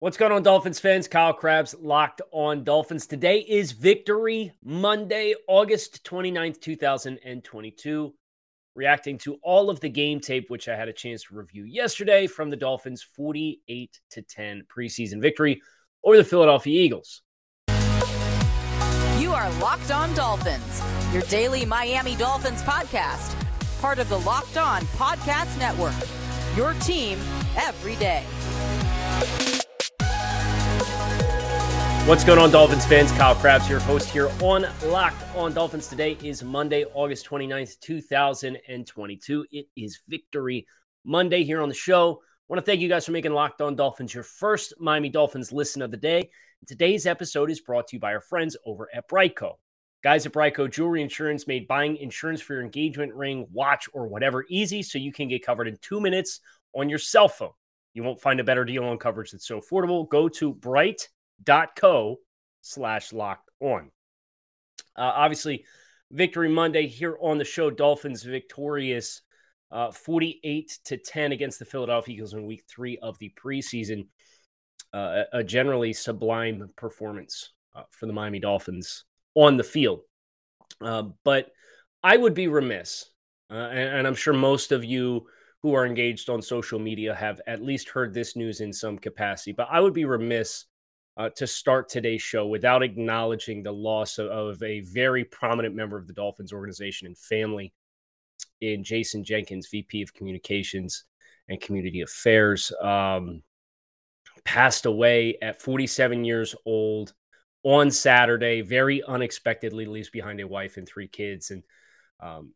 What's going on, Dolphins fans? Kyle Crabbs Locked On Dolphins. Today is Victory Monday, August 29th, 2022. Reacting to all of the game tape, which I had a chance to review yesterday from the Dolphins' 48 to 10 preseason victory over the Philadelphia Eagles. You are Locked On Dolphins, your daily Miami Dolphins podcast, part of the Locked On Podcast Network. Your team every day. What's going on, Dolphins fans? Kyle Crabbs, your host here on Locked on Dolphins. Today is Monday, August 29th, 2022. It is Victory Monday here on the show. I want to thank you guys for making Locked on Dolphins your first Miami Dolphins listen of the day. Today's episode is brought to you by our friends over at BriteCo. Guys at BriteCo Jewelry Insurance made buying insurance for your engagement ring, watch, or whatever easy so you can get covered in two minutes on your cell phone. You won't find a better deal on coverage that's so affordable. Go to Bright co slash locked on. Uh, obviously, victory Monday here on the show. Dolphins victorious uh, 48 to 10 against the Philadelphia Eagles in week three of the preseason. Uh, a generally sublime performance uh, for the Miami Dolphins on the field. Uh, but I would be remiss, uh, and, and I'm sure most of you who are engaged on social media have at least heard this news in some capacity, but I would be remiss uh, to start today's show without acknowledging the loss of, of, a very prominent member of the Dolphins organization and family in Jason Jenkins, VP of Communications and Community Affairs. Um, passed away at 47 years old on Saturday, very unexpectedly leaves behind a wife and three kids. And um,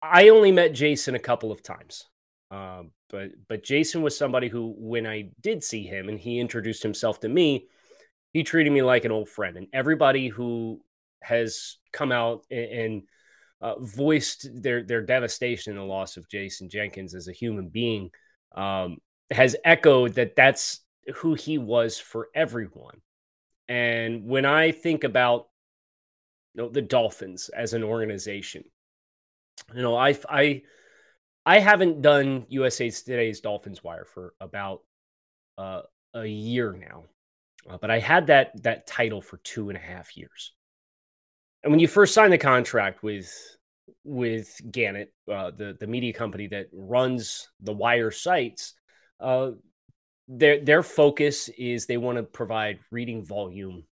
I only met Jason a couple of times. Um, but but Jason was somebody who, when I did see him and he introduced himself to me, he treated me like an old friend. And everybody who has come out and, and uh, voiced their their devastation in the loss of Jason Jenkins as a human being um, has echoed that that's who he was for everyone. And when I think about you know, the Dolphins as an organization, you know, I I I haven't done USA Today's Dolphins Wire for about uh, a year now, uh, but I had that that title for two and a half years. And when you first signed the contract with with Gannett, uh, the the media company that runs the Wire sites, uh, their their focus is they want to provide reading volume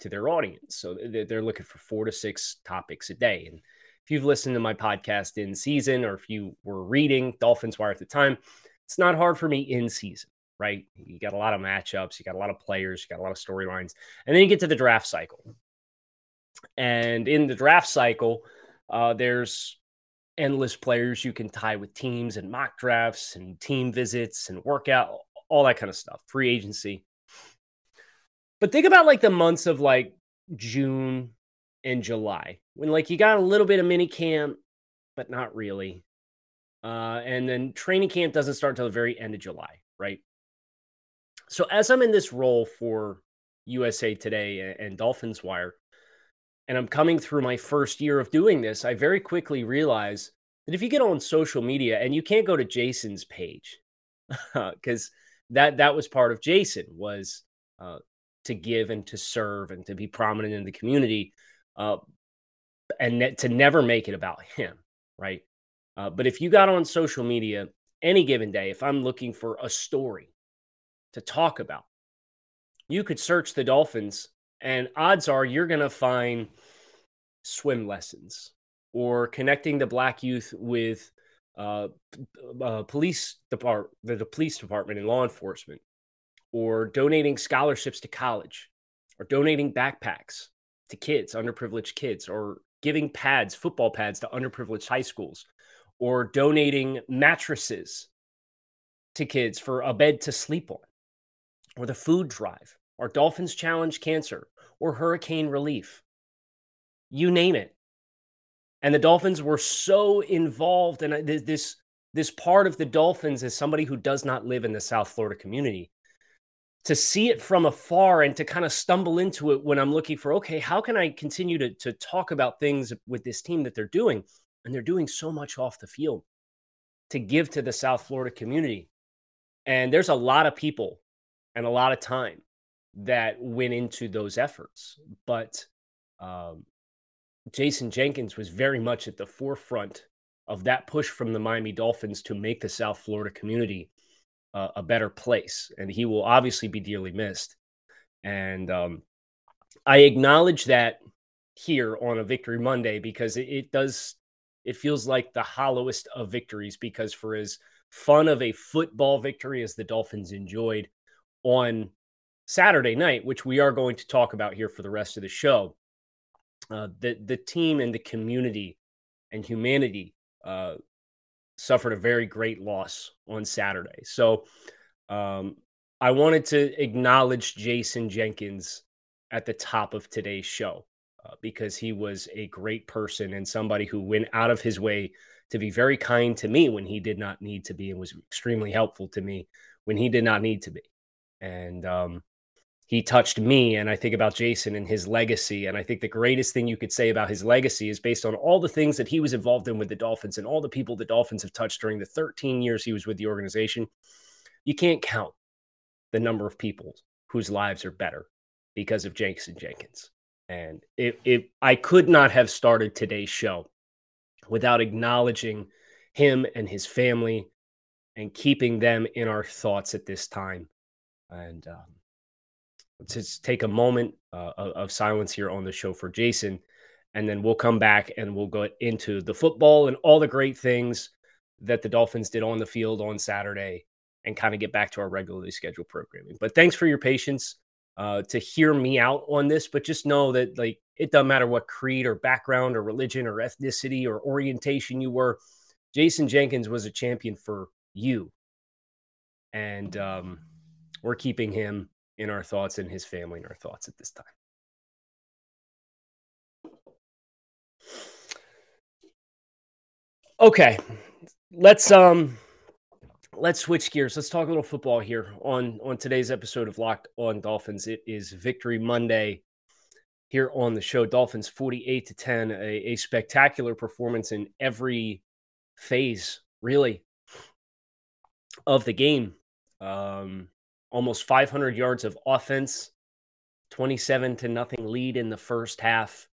to their audience. So they're looking for four to six topics a day, and if you've listened to my podcast in season or if you were reading Dolphins Wire at the time, it's not hard for me in season, right? You got a lot of matchups, you got a lot of players, you got a lot of storylines, and then you get to the draft cycle. And in the draft cycle, uh, there's endless players you can tie with teams and mock drafts and team visits and workout, all that kind of stuff, free agency. But think about like the months of like June in July when like you got a little bit of mini camp, but not really. Uh, and then training camp doesn't start until the very end of July, right? So as I'm in this role for USA Today and Dolphins Wire, and I'm coming through my first year of doing this, I very quickly realize that if you get on social media and you can't go to Jason's page, because that that was part of Jason was uh, to give and to serve and to be prominent in the community uh, and to never make it about him, right? Uh, but if you got on social media any given day, if I'm looking for a story to talk about, you could search the Dolphins, and odds are you're going to find swim lessons or connecting the black youth with uh, uh, police depart the, the police department and law enforcement, or donating scholarships to college, or donating backpacks to kids, underprivileged kids, or giving pads, football pads to underprivileged high schools, or donating mattresses to kids for a bed to sleep on, or the food drive. or Dolphins Challenge Cancer or hurricane relief. You name it. And the Dolphins were so involved and uh, this this part of the Dolphins as somebody who does not live in the South Florida community to see it from afar and to kind of stumble into it when I'm looking for, okay, how can I continue to, to talk about things with this team that they're doing? And they're doing so much off the field to give to the South Florida community. And there's a lot of people and a lot of time that went into those efforts. But um, Jason Jenkins was very much at the forefront of that push from the Miami Dolphins to make the South Florida community a better place. And he will obviously be dearly missed. And um, I acknowledge that here on a Victory Monday because it, it does, it feels like the hollowest of victories because for as fun of a football victory as the Dolphins enjoyed on Saturday night, which we are going to talk about here for the rest of the show, uh, the the team and the community and humanity uh, suffered a very great loss on Saturday. So um, I wanted to acknowledge Jason Jenkins at the top of today's show uh, because he was a great person and somebody who went out of his way to be very kind to me when he did not need to be and was extremely helpful to me when he did not need to be. And um, he touched me and i think about jason and his legacy and i think the greatest thing you could say about his legacy is based on all the things that he was involved in with the dolphins and all the people the dolphins have touched during the 13 years he was with the organization. You can't count the number of people whose lives are better because of jason jenkins. And i could not have started today's show without acknowledging him and his family and keeping them in our thoughts at this time. And um, to take a moment uh, of silence here on the show for Jason, and then we'll come back and we'll go into the football and all the great things that the Dolphins did on the field on Saturday, and kind of get back to our regularly scheduled programming. But thanks for your patience uh, to hear me out on this. But just know that like it doesn't matter what creed or background or religion or ethnicity or orientation you were. Jason Jenkins was a champion for you, and um, we're keeping him in our thoughts and his family in our thoughts at this time. Okay, let's um let's switch gears. Let's talk a little football here on on today's episode of Locked On Dolphins. It is Victory Monday here on the show. Dolphins 48 to 10, a, a spectacular performance in every phase, really, of the game. Um, almost 500 yards of offense, 27 to nothing lead in the first half.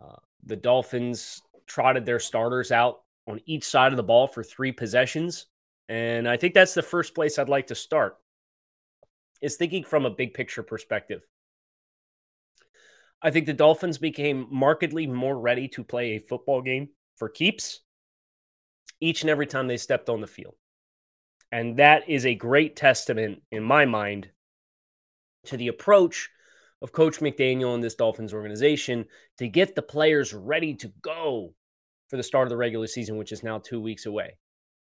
Uh, the Dolphins trotted their starters out on each side of the ball for three possessions. And I think that's the first place I'd like to start is thinking from a big picture perspective. I think the Dolphins became markedly more ready to play a football game for keeps each and every time they stepped on the field. And that is a great testament, in my mind, to the approach of Coach McDaniel and this Dolphins organization to get the players ready to go for the start of the regular season, which is now two weeks away.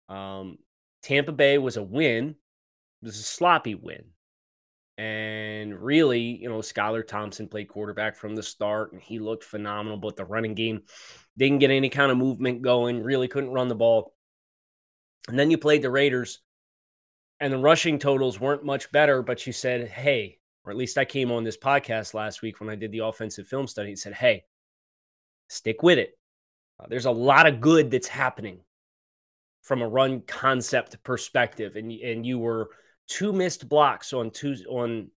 Um, Tampa Bay was a win. It was a sloppy win. And really, you know, Skylar Thompson played quarterback from the start and he looked phenomenal, but the running game didn't get any kind of movement going, really couldn't run the ball. And then you played the Raiders, and the rushing totals weren't much better, but you said, hey, or at least I came on this podcast last week when I did the offensive film study and said, hey, stick with it. Uh, there's a lot of good that's happening from a run concept perspective. And, and you were two missed blocks on two on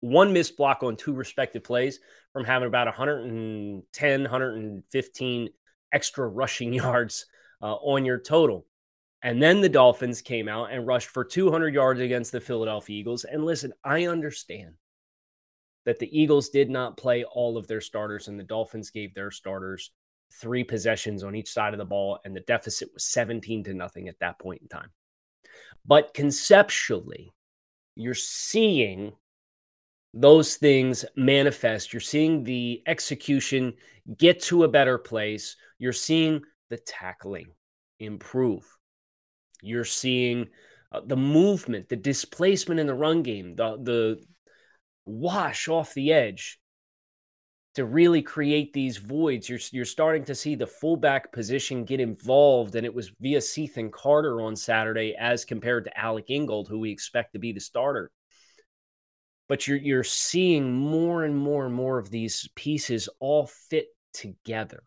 one missed block on two respective plays from having about 110, 115 extra rushing yards uh, on your total. And then the Dolphins came out and rushed for 200 yards against the Philadelphia Eagles. And listen, I understand that the Eagles did not play all of their starters, and the Dolphins gave their starters three possessions on each side of the ball, and the deficit was 17 to nothing at that point in time. But conceptually, you're seeing those things manifest. You're seeing the execution get to a better place. You're seeing the tackling improve. You're seeing uh, the movement, the displacement in the run game, the the wash off the edge to really create these voids. You're you're starting to see the fullback position get involved, and it was via Cethan Carter on Saturday as compared to Alec Ingold, who we expect to be the starter. But you're you're seeing more and more and more of these pieces all fit together.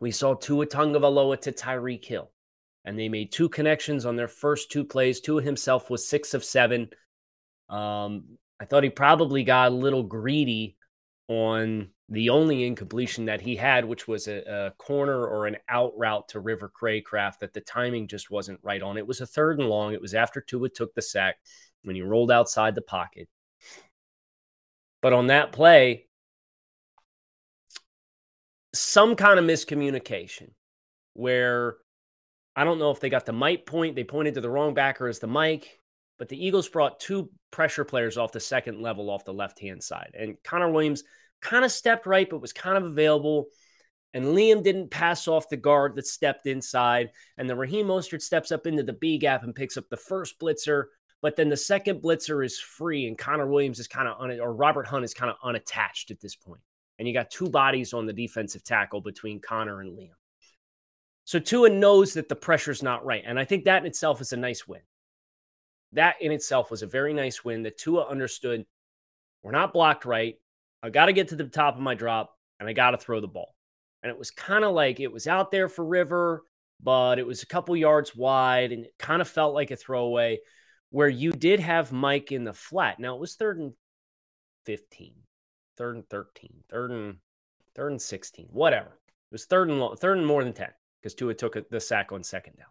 We saw Tua Tagovailoa to Tyreek Hill, and they made two connections on their first two plays. Tua himself was six of seven. Um, I thought he probably got a little greedy on the only incompletion that he had, which was a, a, corner or an out route to River Cracraft, that the timing just wasn't right on. It was a third and long. It was after Tua took the sack when he rolled outside the pocket. But on that play, some kind of miscommunication where I don't know if they got the mic point, they pointed to the wrong backer as the mic, but the Eagles brought two pressure players off the second level off the left hand side. And Connor Williams kind of stepped right, but was kind of available. And Liam didn't pass off the guard that stepped inside. And the Raheem Mostert steps up into the B gap and picks up the first blitzer. But then the second blitzer is free, and Connor Williams is kind of it, or Robert Hunt is kind of unattached at this point. And you got two bodies on the defensive tackle between Connor and Liam. So Tua knows that the pressure's not right. And I think that in itself is a nice win. That in itself was a very nice win that Tua understood we're not blocked right. I got to get to the top of my drop and I got to throw the ball. And it was kind of like it was out there for River, but it was a couple yards wide and it kind of felt like a throwaway where you did have Mike in the flat. Now it was third and 15, third and 13, third and third and 16, whatever. It was third and long, third and more than 10 because Tua took the sack on second down.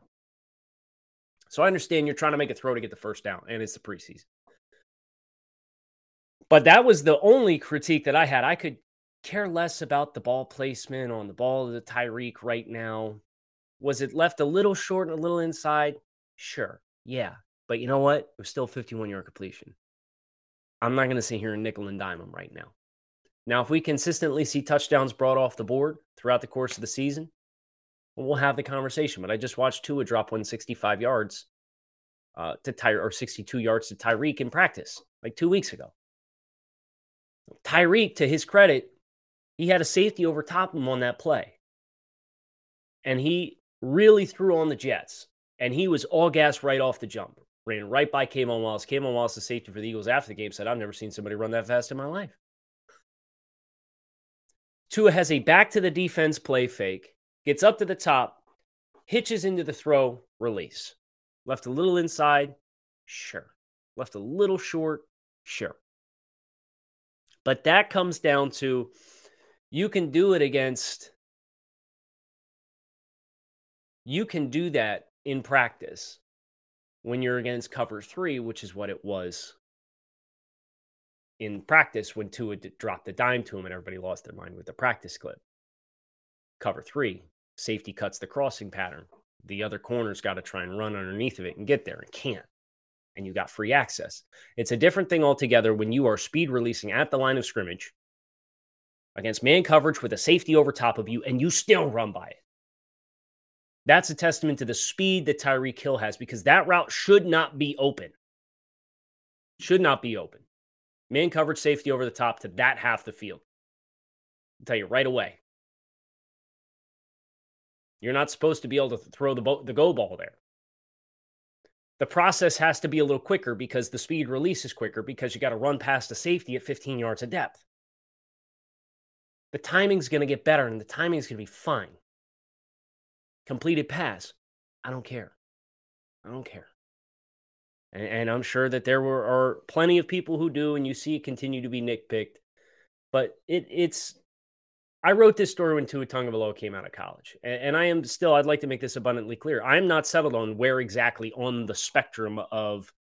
So I understand you're trying to make a throw to get the first down, and it's the preseason. But that was the only critique that I had. I could care less about the ball placement on the ball of the Tyreek right now. Was it left a little short and a little inside? Sure. Yeah. But you know what? It was still 51 yard completion. I'm not going to sit here and nickel and dime them right now. Now, if we consistently see touchdowns brought off the board throughout the course of the season, we'll have the conversation. But I just watched Tua drop 165 yards uh, to Ty or 62 yards to Tyreek in practice like two weeks ago. Tyreek, to his credit, he had a safety over top him on that play. And he really threw on the Jets. And he was all gas right off the jump. Ran right by K'Von Wallace. K'Von Wallace, the safety for the Eagles after the game, said, I've never seen somebody run that fast in my life. Tua has a back to the defense play fake, gets up to the top, hitches into the throw, release. Left a little inside, sure. Left a little short, sure. But that comes down to you can do it against, you can do that in practice when you're against cover three, which is what it was in practice when Tua dropped the dime to him and everybody lost their mind with the practice clip. Cover three, safety cuts the crossing pattern. The other corner's got to try and run underneath of it and get there and can't and you got free access. It's a different thing altogether when you are speed releasing at the line of scrimmage against man coverage with a safety over top of you and you still run by it. That's a testament to the speed that Tyreek Hill has because that route should not be open. Should not be open. Man coverage safety over the top to that half the field. I'll tell you right away. You're not supposed to be able to throw the, bo- the go ball there the process has to be a little quicker because the speed release is quicker because you got to run past the safety at 15 yards of depth. The timing's going to get better and the timing's going to be fine. Completed pass, I don't care. I don't care. And, and I'm sure that there were are plenty of people who do, and you see it continue to be nitpicked. But it, it's I wrote this story when Tua Tagovailoa came out of college, and, and, I am still. I'd like to make this abundantly clear. I am not settled on where exactly on the spectrum of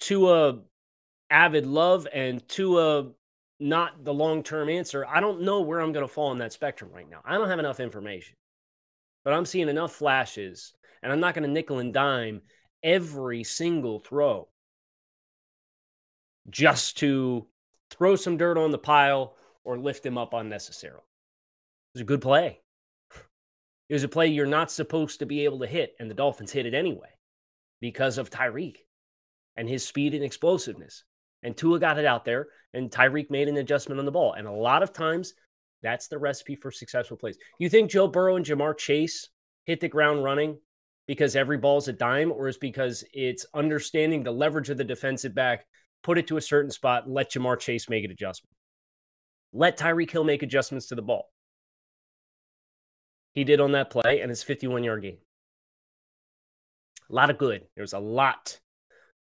Tua avid love and Tua not the long term answer. I don't know where I'm going to fall on that spectrum right now. I don't have enough information, but I'm seeing enough flashes, and I'm not going to nickel and dime every single throw just to throw some dirt on the pile or lift him up unnecessarily. It was a good play. It was a play you're not supposed to be able to hit, and the Dolphins hit it anyway because of Tyreek and his speed and explosiveness. And Tua got it out there, and Tyreek made an adjustment on the ball. And a lot of times, that's the recipe for successful plays. You think Joe Burrow and Ja'Marr Chase hit the ground running because every ball's a dime, or is because it's understanding the leverage of the defensive back, put it to a certain spot, let Ja'Marr Chase make an adjustment. Let Tyreek Hill make adjustments to the ball. He did on that play and his 51 yard game. A lot of good. There's a lot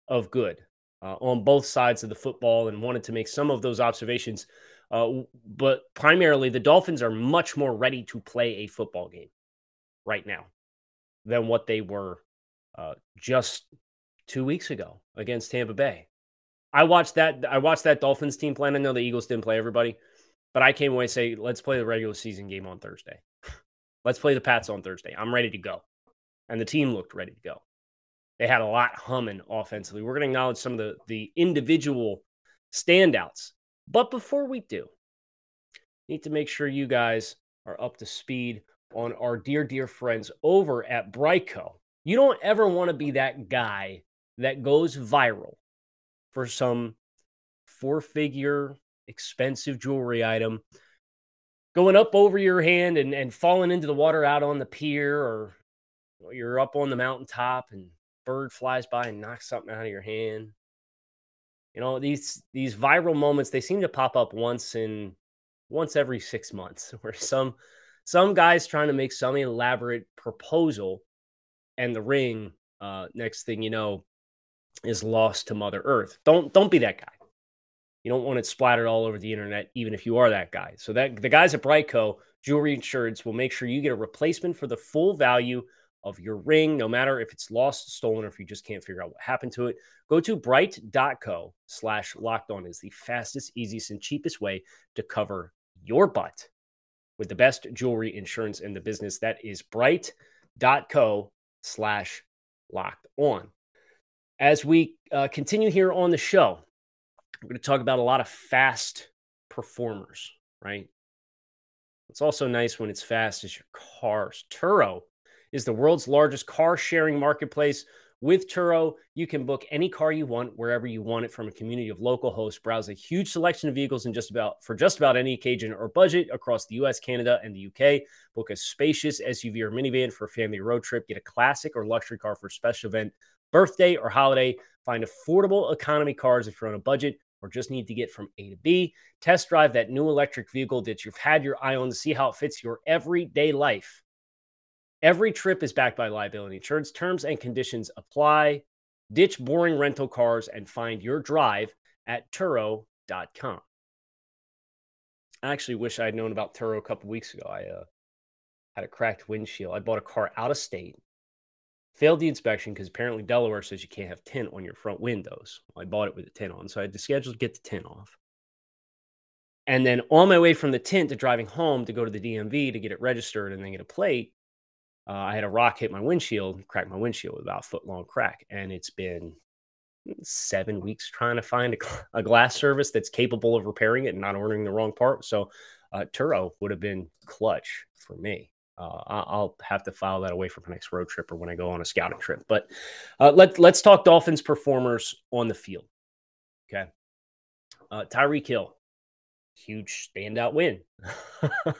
of good uh, on both sides of the football and wanted to make some of those observations. Uh, but primarily, the Dolphins are much more ready to play a football game right now than what they were uh, just two weeks ago against Tampa Bay. I watched that. I watched that Dolphins team play. I know the Eagles didn't play everybody, but I came away say, let's play the regular season game on Thursday. let's play the Pats on Thursday. I'm ready to go, and the team looked ready to go. They had a lot humming offensively. We're going to acknowledge some of the the individual standouts, but before we do, need to make sure you guys are up to speed on our dear, dear friends over at BriteCo. You don't ever want to be that guy that goes viral for some four figure expensive jewelry item going up over your hand and, and falling into the water out on the pier or you're up on the mountaintop and bird flies by and knocks something out of your hand. You know these these viral moments they seem to pop up once in once every six months where some some guys trying to make some elaborate proposal and the ring uh, next thing you know is lost to mother earth. Don't don't be that guy you don't want it splattered all over the internet even if you are that guy so that the guys at briteco jewelry insurance will make sure you get a replacement for the full value of your ring no matter if it's lost stolen or if you just can't figure out what happened to it go to brite.co slash locked on is the fastest easiest and cheapest way to cover your butt with the best jewelry insurance in the business. That is brite.co slash locked on. As we uh, continue here on the show, we're going to talk about a lot of fast performers, right? It's also nice when it's fast as your cars. Turo is the world's largest car sharing marketplace with Turo, you can book any car you want wherever you want it from a community of local hosts. Browse a huge selection of vehicles in just about for just about any occasion or budget across the US, Canada, and the UK. Book a spacious SUV or minivan for a family road trip. Get a classic or luxury car for a special event, birthday, or holiday. Find affordable economy cars if you're on a budget or just need to get from A to B. Test drive that new electric vehicle that you've had your eye on to see how it fits your everyday life. Every trip is backed by liability insurance. Terms and conditions apply. Ditch boring rental cars and find your drive at Turo.com. I actually wish I had known about Turo a couple weeks ago. I uh, had a cracked windshield. I bought a car out of state, failed the inspection because apparently Delaware says you can't have tint on your front windows. Well, I bought it with the tint on, so I had to schedule to get the tint off. And then on my way from the tint to driving home to go to the DMV to get it registered and then get a plate, uh, I had a rock hit my windshield, cracked my windshield with about a foot long crack. And it's been seven weeks trying to find a, a, glass service that's capable of repairing it and not ordering the wrong part. So uh, Turo would have been clutch for me. Uh, I'll have to file that away for my next road trip or when I go on a scouting trip. But uh, let, let's talk Dolphins performers on the field. Okay. Uh, Tyreek Hill, huge standout win.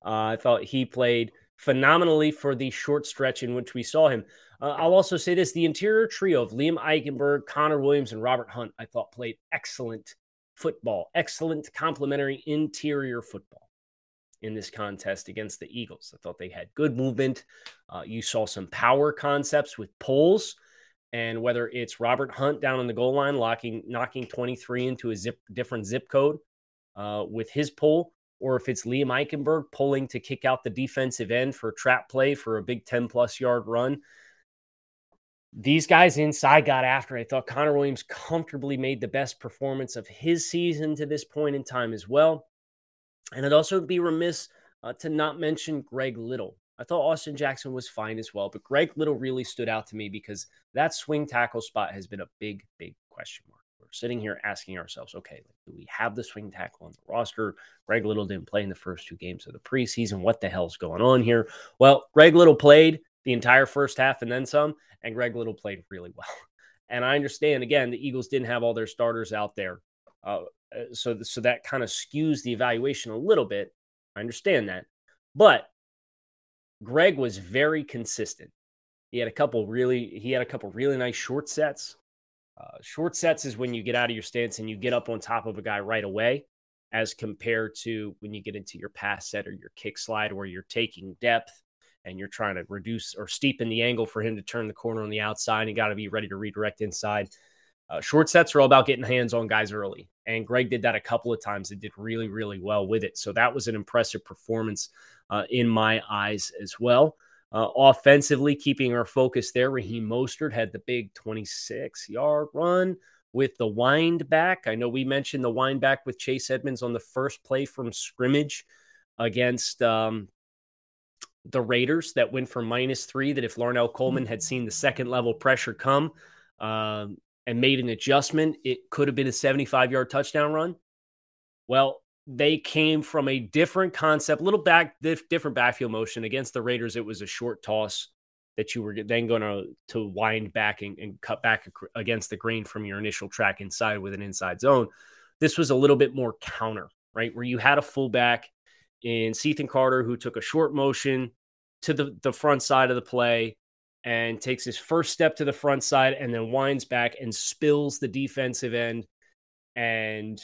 Uh, I thought he played – phenomenally for the short stretch in which we saw him. Uh, I'll also say this the interior trio of Liam Eichenberg, Connor Williams, and Robert Hunt, I thought played excellent football, excellent complementary interior football in this contest against the Eagles. I thought they had good movement. Uh, you saw some power concepts with pulls. And whether it's Robert Hunt down on the goal line, locking, knocking 23 into a zip, different zip code uh, with his pull, or if it's Liam Eichenberg pulling to kick out the defensive end for a trap play for a big 10 plus yard run. These guys inside got after. I thought Connor Williams comfortably made the best performance of his season to this point in time as well. And I'd also be remiss uh, to not mention Greg Little. I thought Austin Jackson was fine as well, but Greg Little really stood out to me because that swing tackle spot has been a big, big question mark we're sitting here asking ourselves, okay, do we have the swing tackle on the roster? Greg Little didn't play in the first two games of the preseason. What the hell's going on here? Well, Greg Little played the entire first half and then some, and Greg Little played really well. And I understand again, the Eagles didn't have all their starters out there, uh, uh so so that kind of skews the evaluation a little bit. I understand that, but Greg was very consistent. He had a couple really he had a couple really nice short sets. Uh, short sets is when you get out of your stance and you get up on top of a guy right away, as compared to when you get into your pass set or your kick slide where you're taking depth and you're trying to reduce or steepen the angle for him to turn the corner on the outside. You got to be ready to redirect inside. Uh, short sets are all about getting hands on guys early. And Greg did that a couple of times and did really, really well with it. So that was an impressive performance uh, in my eyes as well. Uh, offensively, keeping our focus there, Raheem Mostert had the big 26 yard run with the wind back. I know we mentioned the wind back with Chase Edmonds on the first play from scrimmage against um, the Raiders that went for minus three. That if Larnel Coleman had seen the second level pressure come um, and made an adjustment, it could have been a 75 yard touchdown run. Well, they came from a different concept, a little back, different backfield motion against the Raiders. It was a short toss that you were then going to to wind back and, and cut back against the grain from your initial track inside with an inside zone. This was a little bit more counter, right, where you had a fullback in Cethan Carter who took a short motion to the, the front side of the play and takes his first step to the front side and then winds back and spills the defensive end. And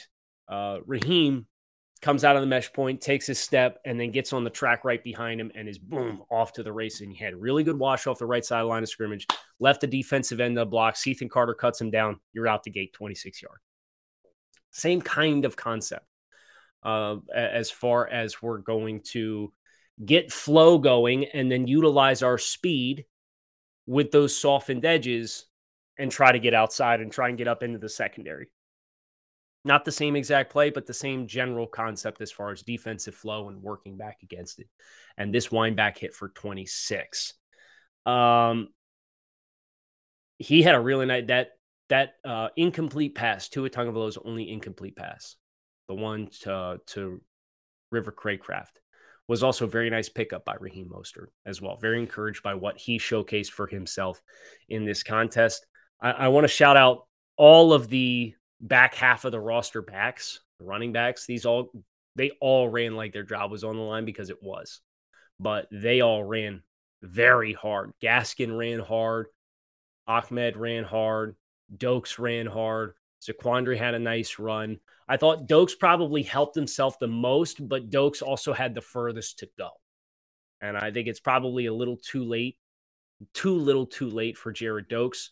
uh, Raheem comes out of the mesh point, takes his step, and then gets on the track right behind him and is boom off to the race. And he had really good wash off the right side line of scrimmage, left the defensive end of the block. Cethan Carter cuts him down. You're out the gate, 26 yard. Same kind of concept uh, as far as we're going to get flow going, and then utilize our speed with those softened edges and try to get outside and try and get up into the secondary. Not the same exact play, but the same general concept as far as defensive flow and working back against it. And this wind back hit for 26. Um, he had a really nice that that uh, incomplete pass to a Tagovailoa's only incomplete pass, the one to to River Cracraft was also very nice pickup by Raheem Mostert as well. Very encouraged by what he showcased for himself in this contest. I, I want to shout out all of the back half of the roster backs, the running backs. These all they all ran like their job was on the line because it was, but they all ran very hard. Gaskin ran hard. Ahmed ran hard. Dokes ran hard. Zaquandre had a nice run. I thought Dokes probably helped himself the most, but Dokes also had the furthest to go. And I think it's probably a little too late, too little too late for Jared Dokes.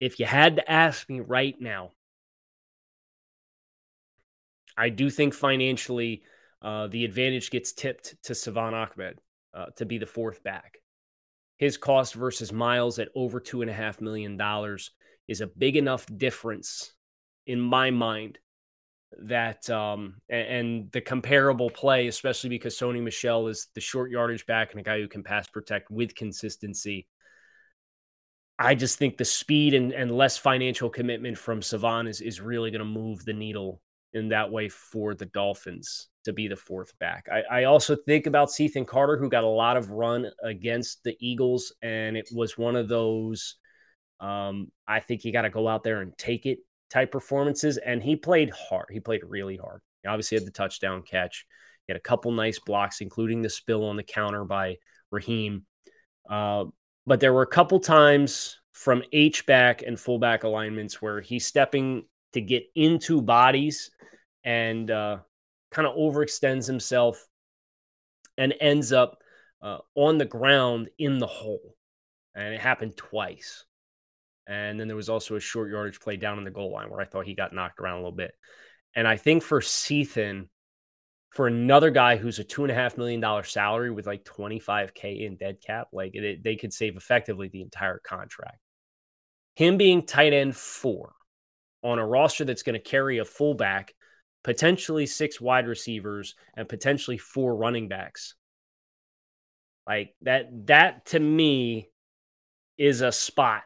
If you had to ask me right now, I do think financially uh, the advantage gets tipped to Salvon Ahmed uh, to be the fourth back. His cost versus Myles at over two and a half million dollars is a big enough difference in my mind that um and, the comparable play, especially because Sony Michel is the short yardage back and a guy who can pass protect with consistency. I just think the speed and, and less financial commitment from Salvon is, is really going to move the needle in that way for the Dolphins to be the fourth back. I, I also think about Cethan Carter, who got a lot of run against the Eagles, and it was one of those. Um, I think you got to go out there and take it type performances, and he played hard. He played really hard. He obviously had the touchdown catch. He had a couple nice blocks, including the spill on the counter by Raheem. Uh, but there were a couple times from H back and fullback alignments where he's stepping to get into bodies and uh, kind of overextends himself and ends up uh, on the ground in the hole. And it happened twice. And then there was also a short yardage play down in the goal line where I thought he got knocked around a little bit. And I think for Cethan, for another guy who's a two and a half million dollar salary with like 25K in dead cap, like it, they could save effectively the entire contract. Him being tight end four on a roster that's going to carry a fullback, potentially six wide receivers, and potentially four running backs. Like that, that to me is a spot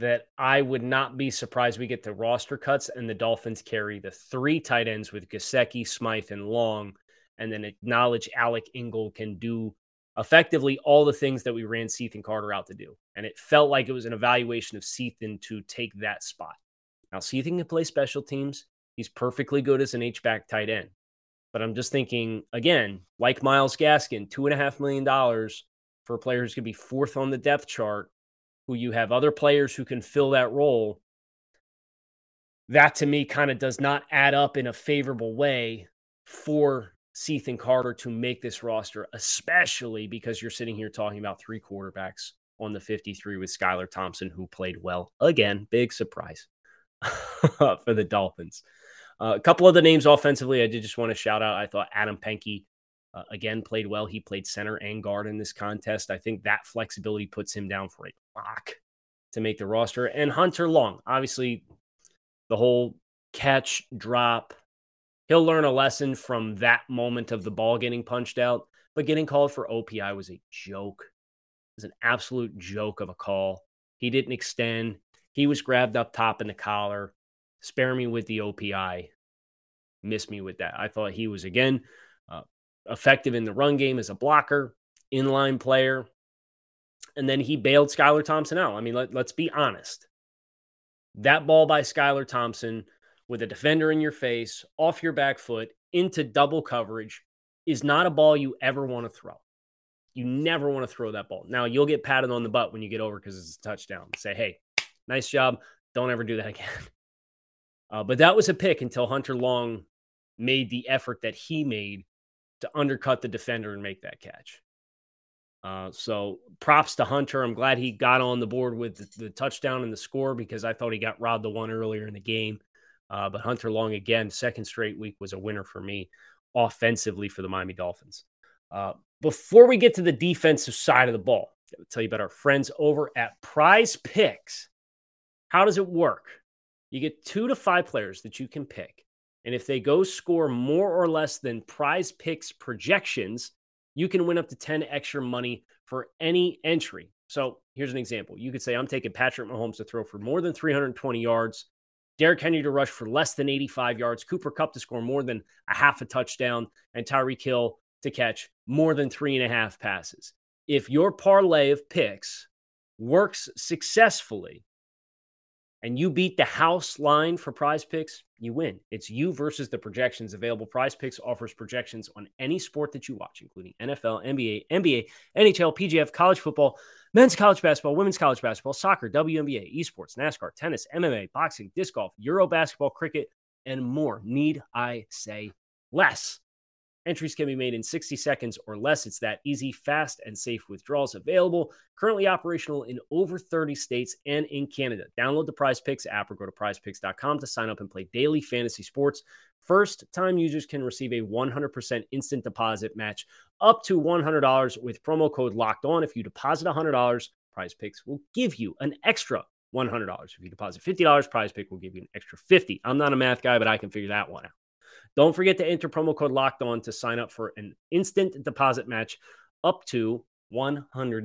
that I would not be surprised we get the roster cuts and the Dolphins carry the three tight ends with Gesicki, Smythe, and Long, and then acknowledge Alec Ingold can do effectively all the things that we ran Cethan Carter out to do. And it felt like it was an evaluation of Cethan to take that spot. Now, Cethan can play special teams. He's perfectly good as an H-back tight end. But I'm just thinking, again, like Myles Gaskin, $2.5 million for a player who's going to be fourth on the depth chart, who you have other players who can fill that role. That to me kind of does not add up in a favorable way for Cethan Carter to make this roster, especially because you're sitting here talking about three quarterbacks on the 53 with Skylar Thompson, who played well. Again, big surprise for the Dolphins. Uh, a couple of the names offensively, I did just want to shout out. I thought Adam Pankey, uh, again, played well. He played center and guard in this contest. I think that flexibility puts him down for a lock to make the roster. And Hunter Long, obviously, the whole catch, drop, he'll learn a lesson from that moment of the ball getting punched out. But getting called for OPI was a joke. It was an absolute joke of a call. He didn't extend. He was grabbed up top in the collar. Spare me with the OPI. Miss me with that. I thought he was again effective in the run game as a blocker, inline player. And then he bailed Skylar Thompson out. I mean, let, let's be honest. That ball by Skylar Thompson with a defender in your face, off your back foot, into double coverage is not a ball you ever want to throw. You never want to throw that ball. Now, you'll get patted on the butt when you get over because it's a touchdown. Say, hey, nice job. Don't ever do that again. Uh, but that was a pick until Hunter Long made the effort that he made to undercut the defender and make that catch. Uh, so props to Hunter. I'm glad he got on the board with the, the, touchdown and the score because I thought he got robbed the one earlier in the game. Uh, but Hunter Long, again, second straight week was a winner for me offensively for the Miami Dolphins. Uh, before we get to the defensive side of the ball, I'll tell you about our friends over at Prize Picks. How does it work? You get two to five players that you can pick. And if they go score more or less than prize picks projections, you can win up to 10 extra money for any entry. So here's an example. You could say, I'm taking Patrick Mahomes to throw for more than 320 yards, Derrick Henry to rush for less than 85 yards, Cooper Kupp to score more than a half a touchdown, and Tyreek Hill to catch more than three and a half passes. If your parlay of picks works successfully and you beat the house line for prize picks, you win. It's you versus the projections available. Prize picks offers projections on any sport that you watch, including NFL, NBA, NBA, NHL, PGF, college football, men's college basketball, women's college basketball, soccer, WNBA, esports, NASCAR, tennis, MMA, boxing, disc golf, Euro basketball, cricket, and more. Need I say less? Entries can be made in 60 seconds or less. It's that easy, fast, and safe withdrawals available. Currently operational in over 30 states and in Canada. Download the Prize Picks app or go to prizepicks.com to sign up and play daily fantasy sports. First time users can receive a 100% instant deposit match up to $100 with promo code locked on. If you deposit $100, Prize Picks will give you an extra $100. If you deposit $50, Prize Pick will give you an extra 50. I'm not a math guy, but I can figure that one out. Don't forget to enter promo code locked on to sign up for an instant deposit match up to $100.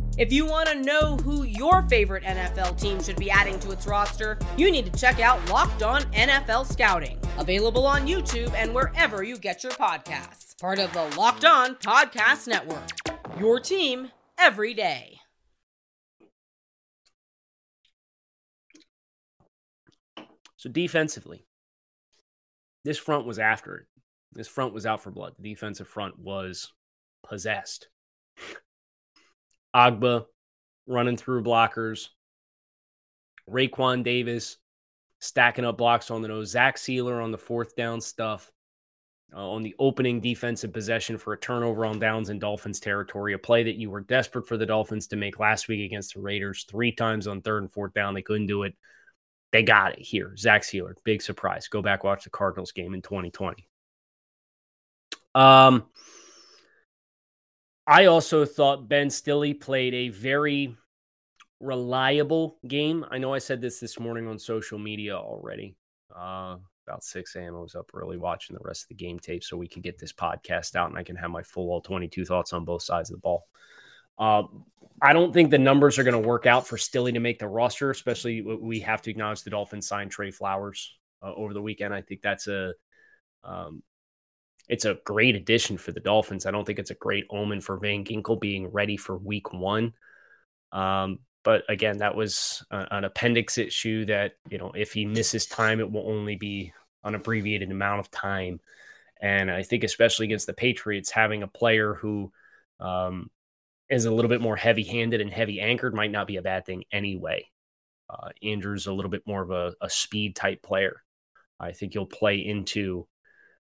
If you want to know who your favorite NFL team should be adding to its roster, you need to check out Locked On NFL Scouting, available on YouTube and wherever you get your podcasts. Part of the Locked On Podcast Network. Your team every day. So defensively, this front was after it. This front was out for blood. The defensive front was possessed. Ogbah running through blockers. Raekwon Davis stacking up blocks on the nose. Zach Sieler on the fourth down stuff. Uh, on the opening defensive possession for a turnover on downs in Dolphins territory, a play that you were desperate for the Dolphins to make last week against the Raiders. Three times on third and fourth down, they couldn't do it. They got it here. Zach Sieler, big surprise. Go back watch the Cardinals game in 2020. Um, I also thought Ben Stille played a very reliable game. I know I said this this morning on social media already. Uh, about 6 a.m. I was up early watching the rest of the game tape so we could get this podcast out and I can have my full all 22 thoughts on both sides of the ball. Uh, I don't think the numbers are going to work out for Stille to make the roster, especially we have to acknowledge the Dolphins signed Trey Flowers uh, over the weekend. I think that's a um, it's a great addition for the Dolphins. I don't think it's a great omen for Van Ginkel being ready for Week One. Um, but again, that was a, an appendix issue that you know if he misses time, it will only be an abbreviated amount of time. And I think especially against the Patriots, having a player who um, is a little bit more heavy-handed and heavy anchored might not be a bad thing anyway. Uh, Andrew's a little bit more of a, a speed type player. I think he'll play into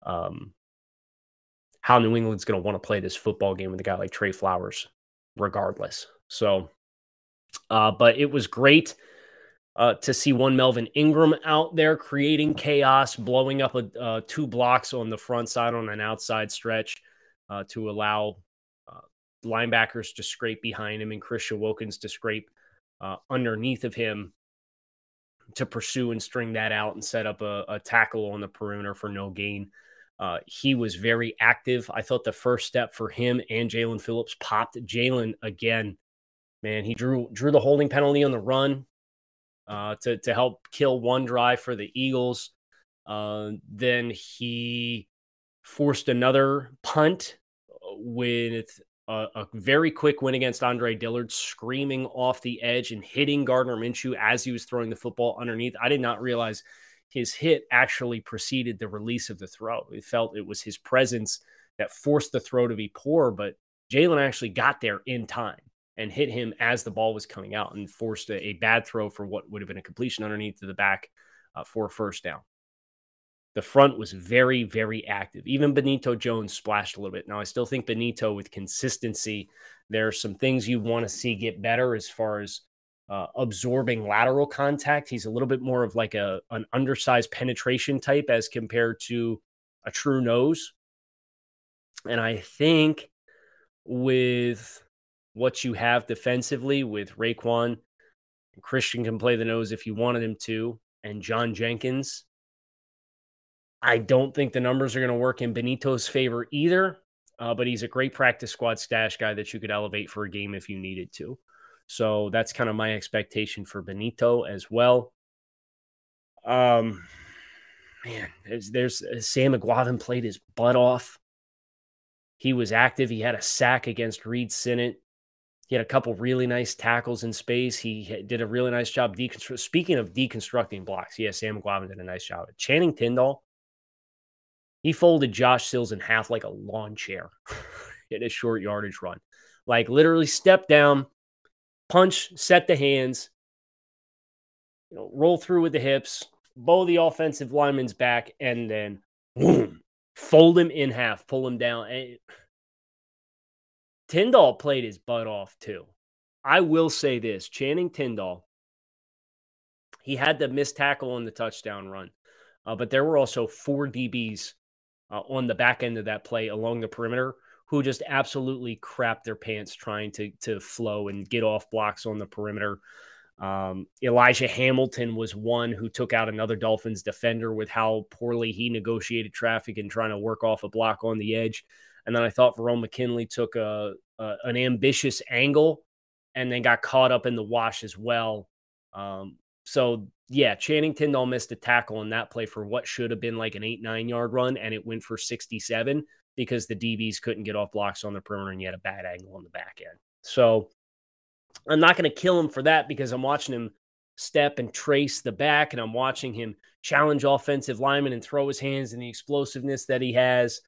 um, how New England's going to want to play this football game with a guy like Trey Flowers, regardless. So, uh, but it was great uh, to see one Melvin Ingram out there creating chaos, blowing up a, uh, two blocks on the front side on an outside stretch uh, to allow uh, linebackers to scrape behind him and Christian Wilkins to scrape uh, underneath of him to pursue and string that out and set up a, a tackle on the perimeter for no gain. Uh, he was very active. I thought the first step for him and Jaelan Phillips popped. Jalen again, man, he drew drew the holding penalty on the run uh, to to help kill one drive for the Eagles. Uh, then he forced another punt with a, a, very quick win against Andre Dillard, screaming off the edge and hitting Gardner Minshew as he was throwing the football underneath. I did not realize his hit actually preceded the release of the throw. It felt it was his presence that forced the throw to be poor, but Jaelan actually got there in time and hit him as the ball was coming out and forced a, a bad throw for what would have been a completion underneath to the back uh, for a first down. The front was very, very active. Even Benito Jones splashed a little bit. Now, I still think Benito, with consistency, there are some things you want to see get better as far as uh, absorbing lateral contact. He's a little bit more of like a an undersized penetration type as compared to a true nose. And I think with what you have defensively with Raekwon, Christian can play the nose if you wanted him to, and John Jenkins. I don't think the numbers are going to work in Benito's favor either, uh, but he's a great practice squad stash guy that you could elevate for a game if you needed to. So that's kind of my expectation for Benito as well. Um, man, there's, there's uh, Sam Eguavoen played his butt off. He was active. He had a sack against Reid Sinnett. He had a couple really nice tackles in space. He did a really nice job. Speaking of deconstructing blocks, yeah, Sam Eguavoen did a nice job. Channing Tindall, he folded Josh Sills in half like a lawn chair in a short yardage run. Like literally stepped down, punch, set the hands, you know, roll through with the hips, bow the offensive lineman's back, and then boom, fold him in half, pull him down. And Tindall played his butt off too. I will say this Channing Tindall, he had the missed tackle on the touchdown run, uh, but there were also four DBs uh, on the back end of that play along the perimeter who just absolutely crap their pants trying to to flow and get off blocks on the perimeter. Um, Elijah Hamilton was one who took out another Dolphins defender with how poorly he negotiated traffic and trying to work off a block on the edge. And then I thought Verone McKinley took a, a an ambitious angle and then got caught up in the wash as well. Um, so yeah, Channing Tindall missed a tackle on that play for what should have been like an eight nine yard run, and it went for sixty seven because the DBs couldn't get off blocks on the perimeter and you had a bad angle on the back end. So I'm not going to kill him for that because I'm watching him step and trace the back and I'm watching him challenge offensive linemen and throw his hands and the explosiveness that he has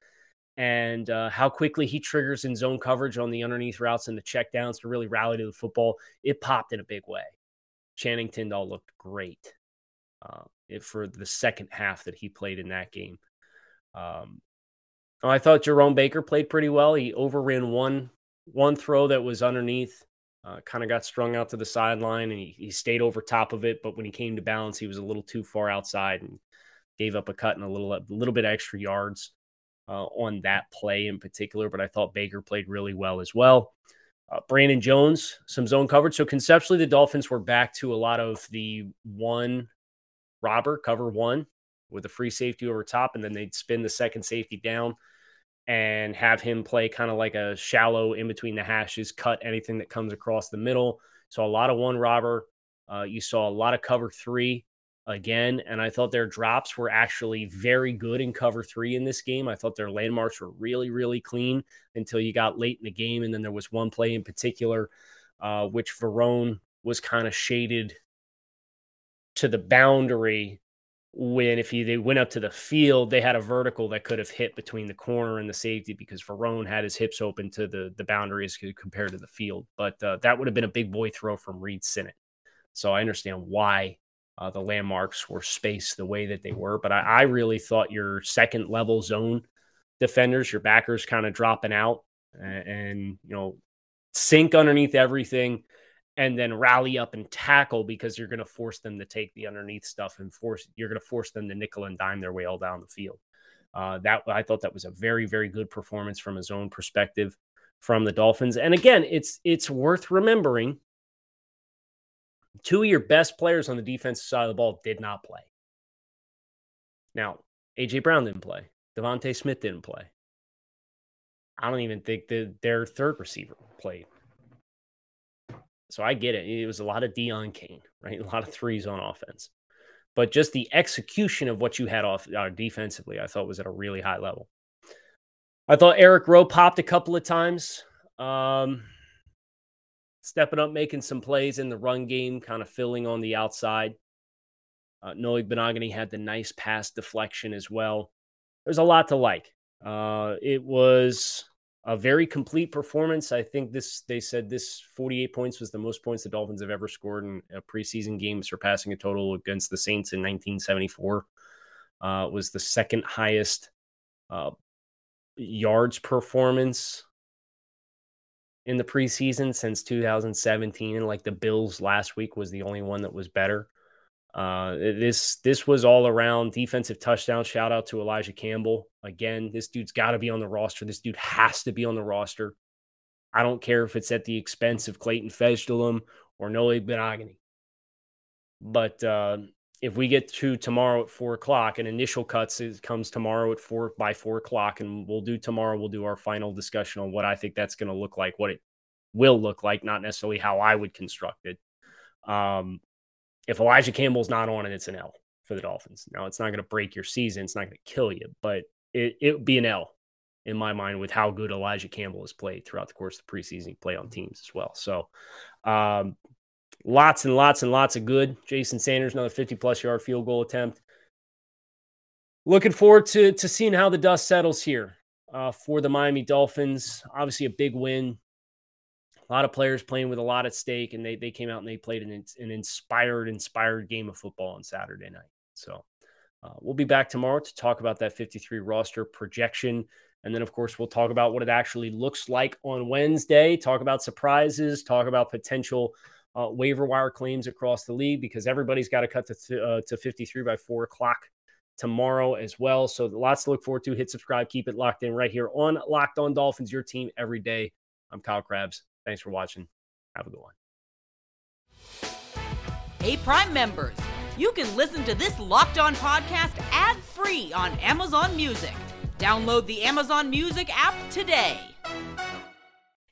and uh, how quickly he triggers in zone coverage on the underneath routes and the checkdowns to really rally to the football. It popped in a big way. Channing Tindall looked great uh, for the second half that he played in that game. Um, I thought Jerome Baker played pretty well. He overran one one throw that was underneath, uh, kind of got strung out to the sideline, and he, he stayed over top of it. But when he came to balance, he was a little too far outside and gave up a cut and a little a little bit extra yards uh, on that play in particular. But I thought Baker played really well as well. Uh, Brandon Jones, some zone coverage. So conceptually, the Dolphins were back to a lot of the one robber cover one with a free safety over top, and then they'd spin the second safety down and have him play kind of like a shallow in between the hashes, cut anything that comes across the middle. So a lot of one robber. Uh, you saw a lot of cover three again, and I thought their drops were actually very good in cover three in this game. I thought their landmarks were really, really clean until you got late in the game, and then there was one play in particular, uh, which Verone was kind of shaded to the boundary when if he, they went up to the field, they had a vertical that could have hit between the corner and the safety because Verone had his hips open to the the boundaries compared to the field. But uh, that would have been a big boy throw from Reid Sinnett. So I understand why uh, the landmarks were spaced the way that they were. But I, I really thought your second level zone defenders, your backers, kind of dropping out and, and you know sink underneath everything and then rally up and tackle because you're going to force them to take the underneath stuff and force you're going to force them to nickel and dime their way all down the field. Uh, that I thought that was a very very good performance from his own perspective from the Dolphins. And again, it's it's worth remembering two of your best players on the defensive side of the ball did not play. Now, AJ Brown didn't play. DeVonta Smith didn't play. I don't even think that their third receiver played. So I get it. It was a lot of Deon Cain, right? A lot of threes on offense. But just the execution of what you had off uh, defensively, I thought was at a really high level. I thought Eric Rowe popped a couple of times, um, stepping up, making some plays in the run game, kind of filling on the outside. Uh, Noah Igbinoghene had the nice pass deflection as well. There's a lot to like. Uh, it was a very complete performance. I think this they said this 48 points was the most points the Dolphins have ever scored in a preseason game, surpassing a total against the Saints in 1974. Uh, was the second highest uh, yards performance in the preseason since 2017. And like the Bills last week was the only one that was better. Uh, this this was all around defensive touchdown. Shout out to Elijah Campbell. Again, this dude's got to be on the roster. This dude has to be on the roster. I don't care if it's at the expense of Clayton Fejedelem or Noah Igbinoghene. But uh, if we get to tomorrow at four o'clock, and initial cuts it comes tomorrow at four by four o'clock, and we'll do tomorrow. We'll do our final discussion on what I think that's going to look like, what it will look like, not necessarily how I would construct it. Um, if Elijah Campbell's not on it, it's an L for the Dolphins. Now, it's not going to break your season. It's not going to kill you, but it, it would be an L in my mind with how good Elijah Campbell has played throughout the course of the preseason. play on teams as well. So, um, lots and lots and lots of good. Jason Sanders, another 50 plus yard field goal attempt. Looking forward to, to seeing how the dust settles here uh, for the Miami Dolphins. Obviously, a big win a lot of players playing with a lot at stake, and they they came out and they played an, an inspired, inspired game of football on Saturday night. So uh, we'll be back tomorrow to talk about that 53 roster projection. And then, of course, we'll talk about what it actually looks like on Wednesday, talk about surprises, talk about potential uh, waiver wire claims across the league because everybody's got to cut to, th- uh, to 53 by four o'clock tomorrow as well. So lots to look forward to. Hit subscribe, keep it locked in right here on Locked On Dolphins, your team every day. I'm Kyle Crabbs. Thanks for watching. Have a good one. Hey, Prime members, you can listen to this Locked On podcast ad free on Amazon Music. Download the Amazon Music app today.